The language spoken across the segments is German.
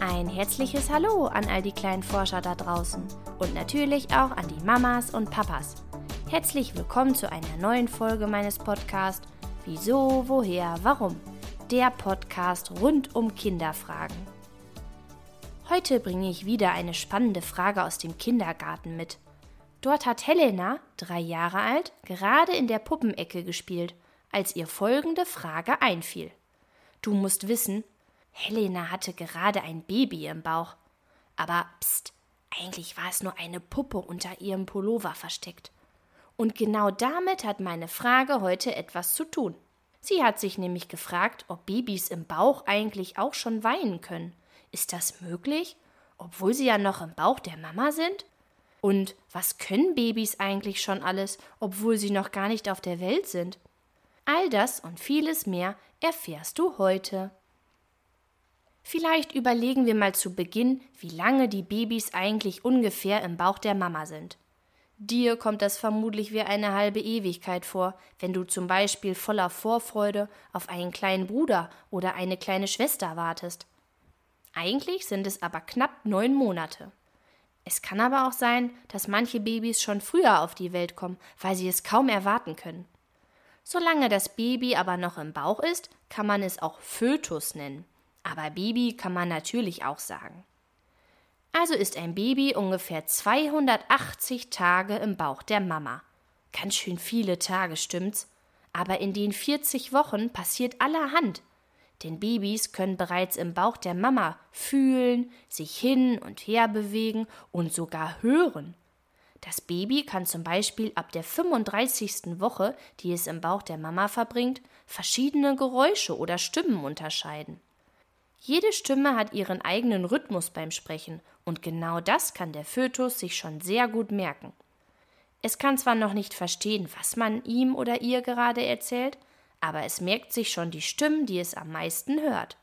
Ein herzliches Hallo an all die kleinen Forscher da draußen und natürlich auch an die Mamas und Papas. Herzlich willkommen zu einer neuen Folge meines Podcasts Wieso, woher, warum? Der Podcast rund um Kinderfragen. Heute bringe ich wieder eine spannende Frage aus dem Kindergarten mit. Dort hat Helena, drei Jahre alt, gerade in der Puppenecke gespielt, als ihr folgende Frage einfiel. Du musst wissen, Helena hatte gerade ein Baby im Bauch. Aber pst, eigentlich war es nur eine Puppe unter ihrem Pullover versteckt. Und genau damit hat meine Frage heute etwas zu tun. Sie hat sich nämlich gefragt, ob Babys im Bauch eigentlich auch schon weinen können. Ist das möglich, obwohl sie ja noch im Bauch der Mama sind? Und was können Babys eigentlich schon alles, obwohl sie noch gar nicht auf der Welt sind? All das und vieles mehr erfährst du heute. Vielleicht überlegen wir mal zu Beginn, wie lange die Babys eigentlich ungefähr im Bauch der Mama sind. Dir kommt das vermutlich wie eine halbe Ewigkeit vor, wenn du zum Beispiel voller Vorfreude auf einen kleinen Bruder oder eine kleine Schwester wartest. Eigentlich sind es aber knapp neun Monate. Es kann aber auch sein, dass manche Babys schon früher auf die Welt kommen, weil sie es kaum erwarten können. Solange das Baby aber noch im Bauch ist, kann man es auch Fötus nennen aber Baby kann man natürlich auch sagen. Also ist ein Baby ungefähr 280 Tage im Bauch der Mama. Ganz schön viele Tage, stimmt's? Aber in den 40 Wochen passiert allerhand. Denn Babys können bereits im Bauch der Mama fühlen, sich hin und her bewegen und sogar hören. Das Baby kann zum Beispiel ab der 35. Woche, die es im Bauch der Mama verbringt, verschiedene Geräusche oder Stimmen unterscheiden. Jede Stimme hat ihren eigenen Rhythmus beim Sprechen, und genau das kann der Fötus sich schon sehr gut merken. Es kann zwar noch nicht verstehen, was man ihm oder ihr gerade erzählt, aber es merkt sich schon die Stimmen, die es am meisten hört.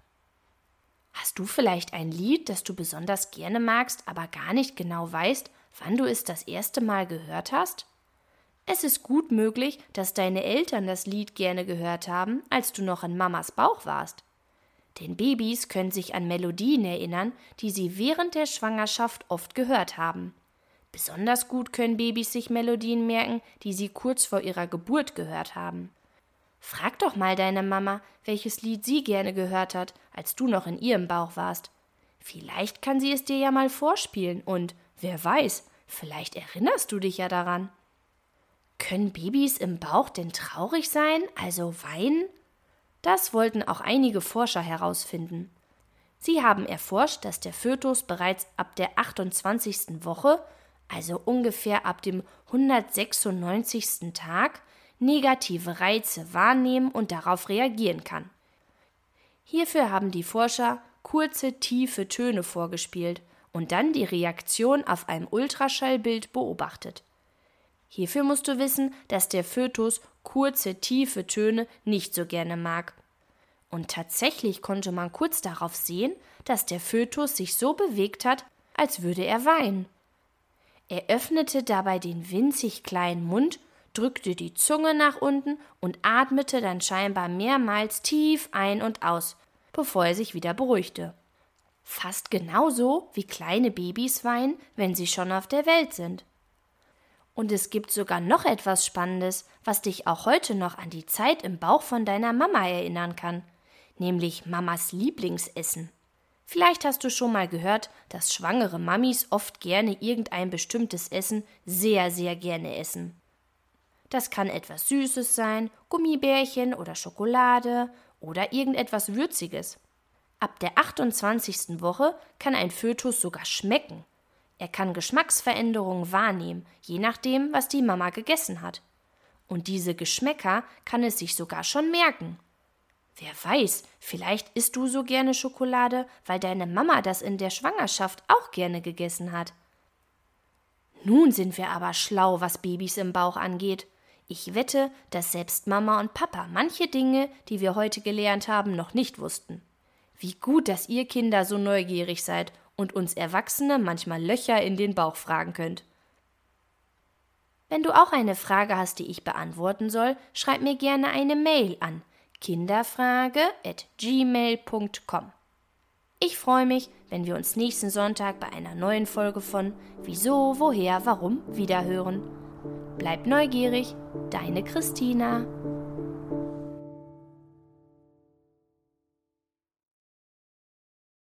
Hast du vielleicht ein Lied, das du besonders gerne magst, aber gar nicht genau weißt, wann du es das erste Mal gehört hast? Es ist gut möglich, dass deine Eltern das Lied gerne gehört haben, als du noch in Mamas Bauch warst. Denn Babys können sich an Melodien erinnern, die sie während der Schwangerschaft oft gehört haben. Besonders gut können Babys sich Melodien merken, die sie kurz vor ihrer Geburt gehört haben. Frag doch mal deine Mama, welches Lied sie gerne gehört hat, als du noch in ihrem Bauch warst. Vielleicht kann sie es dir ja mal vorspielen und, wer weiß, vielleicht erinnerst du dich ja daran. Können Babys im Bauch denn traurig sein, also weinen? Das wollten auch einige Forscher herausfinden. Sie haben erforscht, dass der Fötus bereits ab der 28. Woche, also ungefähr ab dem 196. Tag, negative Reize wahrnehmen und darauf reagieren kann. Hierfür haben die Forscher kurze, tiefe Töne vorgespielt und dann die Reaktion auf einem Ultraschallbild beobachtet. Hierfür musst du wissen, dass der Fötus kurze, tiefe Töne nicht so gerne mag. Und tatsächlich konnte man kurz darauf sehen, dass der Fötus sich so bewegt hat, als würde er weinen. Er öffnete dabei den winzig kleinen Mund, drückte die Zunge nach unten und atmete dann scheinbar mehrmals tief ein und aus, bevor er sich wieder beruhigte. Fast genauso wie kleine Babys weinen, wenn sie schon auf der Welt sind. Und es gibt sogar noch etwas Spannendes, was dich auch heute noch an die Zeit im Bauch von deiner Mama erinnern kann, nämlich Mamas Lieblingsessen. Vielleicht hast du schon mal gehört, dass schwangere Mamis oft gerne irgendein bestimmtes Essen sehr, sehr gerne essen. Das kann etwas Süßes sein, Gummibärchen oder Schokolade oder irgendetwas Würziges. Ab der 28. Woche kann ein Fötus sogar schmecken. Er kann Geschmacksveränderungen wahrnehmen, je nachdem, was die Mama gegessen hat. Und diese Geschmäcker kann es sich sogar schon merken. Wer weiß, vielleicht isst du so gerne Schokolade, weil deine Mama das in der Schwangerschaft auch gerne gegessen hat. Nun sind wir aber schlau, was Babys im Bauch angeht. Ich wette, dass selbst Mama und Papa manche Dinge, die wir heute gelernt haben, noch nicht wussten. Wie gut, dass ihr Kinder so neugierig seid und uns Erwachsene manchmal Löcher in den Bauch fragen könnt. Wenn du auch eine Frage hast, die ich beantworten soll, schreib mir gerne eine Mail an kinderfrage at gmail.com. Ich freue mich, wenn wir uns nächsten Sonntag bei einer neuen Folge von Wieso, Woher, Warum wiederhören. Bleib neugierig, deine Christina.